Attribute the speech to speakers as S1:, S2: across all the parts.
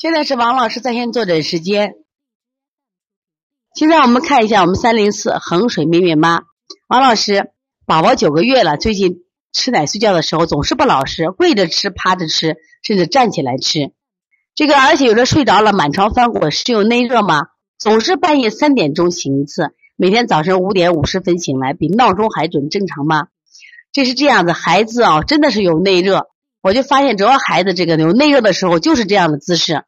S1: 现在是王老师在线坐诊时间。现在我们看一下我们三零四衡水美美妈，王老师，宝宝九个月了，最近吃奶睡觉的时候总是不老实，跪着吃、趴着吃，甚至站起来吃。这个而且有的睡着了，满床翻滚，是有内热吗？总是半夜三点钟醒一次，每天早晨五点五十分醒来，比闹钟还准，正常吗？这是这样的，孩子啊，真的是有内热。我就发现，只要孩子这个有内热的时候，就是这样的姿势。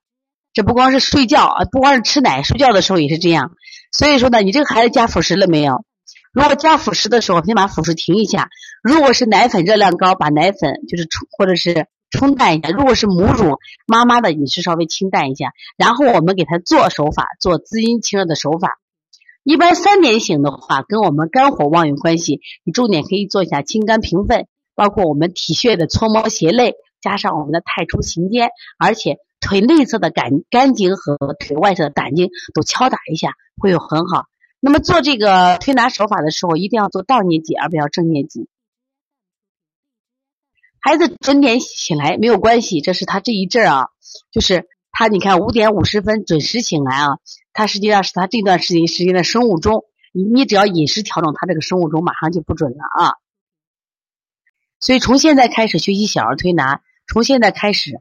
S1: 这不光是睡觉啊，不光是吃奶，睡觉的时候也是这样。所以说呢，你这个孩子加辅食了没有？如果加辅食的时候，先把辅食停一下。如果是奶粉热量高，把奶粉就是冲或者是冲淡一下。如果是母乳，妈妈的饮食稍微清淡一下。然后我们给他做手法，做滋阴清热的手法。一般三点醒的话，跟我们肝火旺有关系。你重点可以做一下清肝平肺，包括我们体穴的搓摩胁肋，加上我们的太初行间，而且。腿内侧的肝肝经和腿外侧的胆经都敲打一下，会有很好。那么做这个推拿手法的时候，一定要做倒捏脊，而不要正捏脊。孩子准点醒来没有关系，这是他这一阵啊，就是他你看五点五十分准时醒来啊，他实际上是他这段时间时间的生物钟，你你只要饮食调整，他这个生物钟马上就不准了啊。所以从现在开始学习小儿推拿，从现在开始。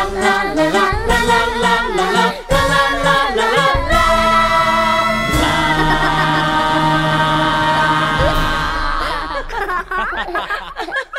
S2: 啦啦啦啦啦啦啦啦啦啦啦啦啦啦！哈哈哈哈哈哈哈哈！